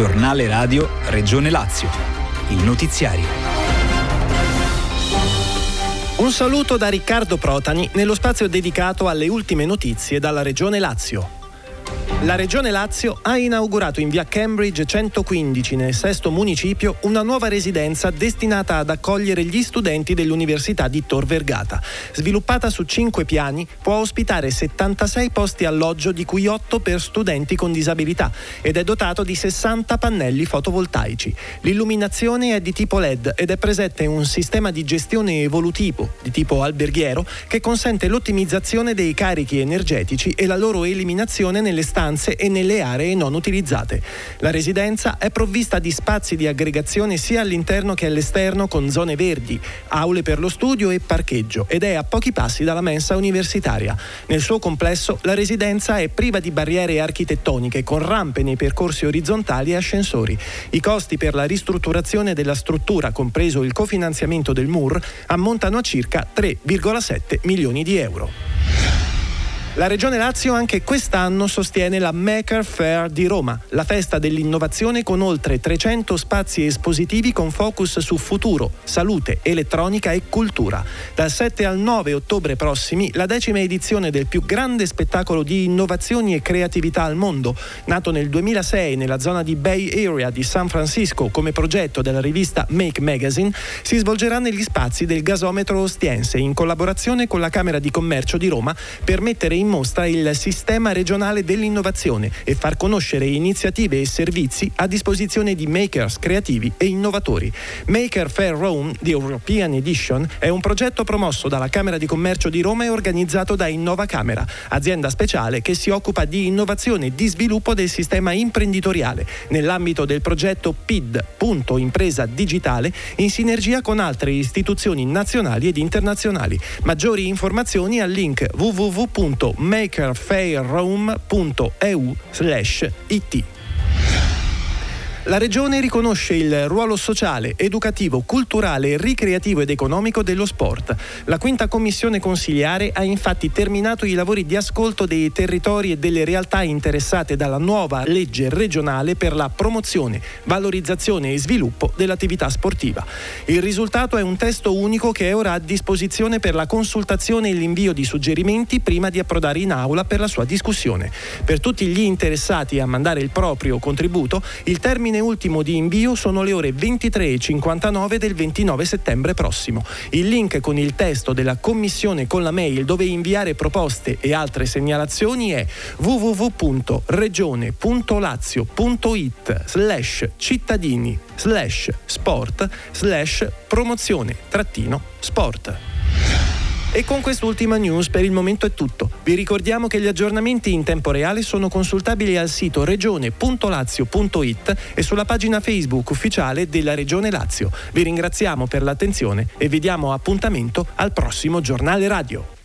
Giornale Radio Regione Lazio. Il notiziario. Un saluto da Riccardo Protani nello spazio dedicato alle ultime notizie dalla Regione Lazio. La Regione Lazio ha inaugurato in via Cambridge 115 nel sesto municipio una nuova residenza destinata ad accogliere gli studenti dell'Università di Tor Vergata. Sviluppata su cinque piani, può ospitare 76 posti alloggio di cui 8 per studenti con disabilità ed è dotato di 60 pannelli fotovoltaici. L'illuminazione è di tipo LED ed è presente un sistema di gestione evolutivo di tipo alberghiero che consente l'ottimizzazione dei carichi energetici e la loro eliminazione nelle stanze e nelle aree non utilizzate. La residenza è provvista di spazi di aggregazione sia all'interno che all'esterno con zone verdi, aule per lo studio e parcheggio ed è a pochi passi dalla mensa universitaria. Nel suo complesso la residenza è priva di barriere architettoniche con rampe nei percorsi orizzontali e ascensori. I costi per la ristrutturazione della struttura, compreso il cofinanziamento del MUR, ammontano a circa 3,7 milioni di euro. La Regione Lazio anche quest'anno sostiene la Maker Fair di Roma, la festa dell'innovazione con oltre 300 spazi espositivi con focus su futuro, salute, elettronica e cultura. Dal 7 al 9 ottobre prossimi la decima edizione del più grande spettacolo di innovazioni e creatività al mondo, nato nel 2006 nella zona di Bay Area di San Francisco come progetto della rivista Make Magazine, si svolgerà negli spazi del gasometro Ostiense in collaborazione con la Camera di Commercio di Roma per mettere in mostra il sistema regionale dell'innovazione e far conoscere iniziative e servizi a disposizione di makers creativi e innovatori. Maker Fair Rome, the European Edition, è un progetto promosso dalla Camera di Commercio di Roma e organizzato da Innova Camera, azienda speciale che si occupa di innovazione e di sviluppo del sistema imprenditoriale nell'ambito del progetto PID, punto impresa digitale, in sinergia con altre istituzioni nazionali ed internazionali. Maggiori informazioni al link www makerfairrome.eu slash it. La Regione riconosce il ruolo sociale, educativo, culturale, ricreativo ed economico dello sport. La quinta commissione consiliare ha infatti terminato i lavori di ascolto dei territori e delle realtà interessate dalla nuova legge regionale per la promozione, valorizzazione e sviluppo dell'attività sportiva. Il risultato è un testo unico che è ora a disposizione per la consultazione e l'invio di suggerimenti prima di approdare in aula per la sua discussione. Per tutti gli interessati a mandare il proprio contributo, il termine ultimo di invio sono le ore 23.59 del 29 settembre prossimo. Il link con il testo della commissione con la mail dove inviare proposte e altre segnalazioni è www.regione.lazio.it slash cittadini slash sport slash promozione trattino sport. E con quest'ultima news per il momento è tutto. Vi ricordiamo che gli aggiornamenti in tempo reale sono consultabili al sito regione.lazio.it e sulla pagina Facebook ufficiale della Regione Lazio. Vi ringraziamo per l'attenzione e vi diamo appuntamento al prossimo giornale radio.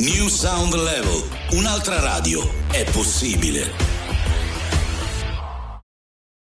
New Sound Level. Un'altra radio è possibile.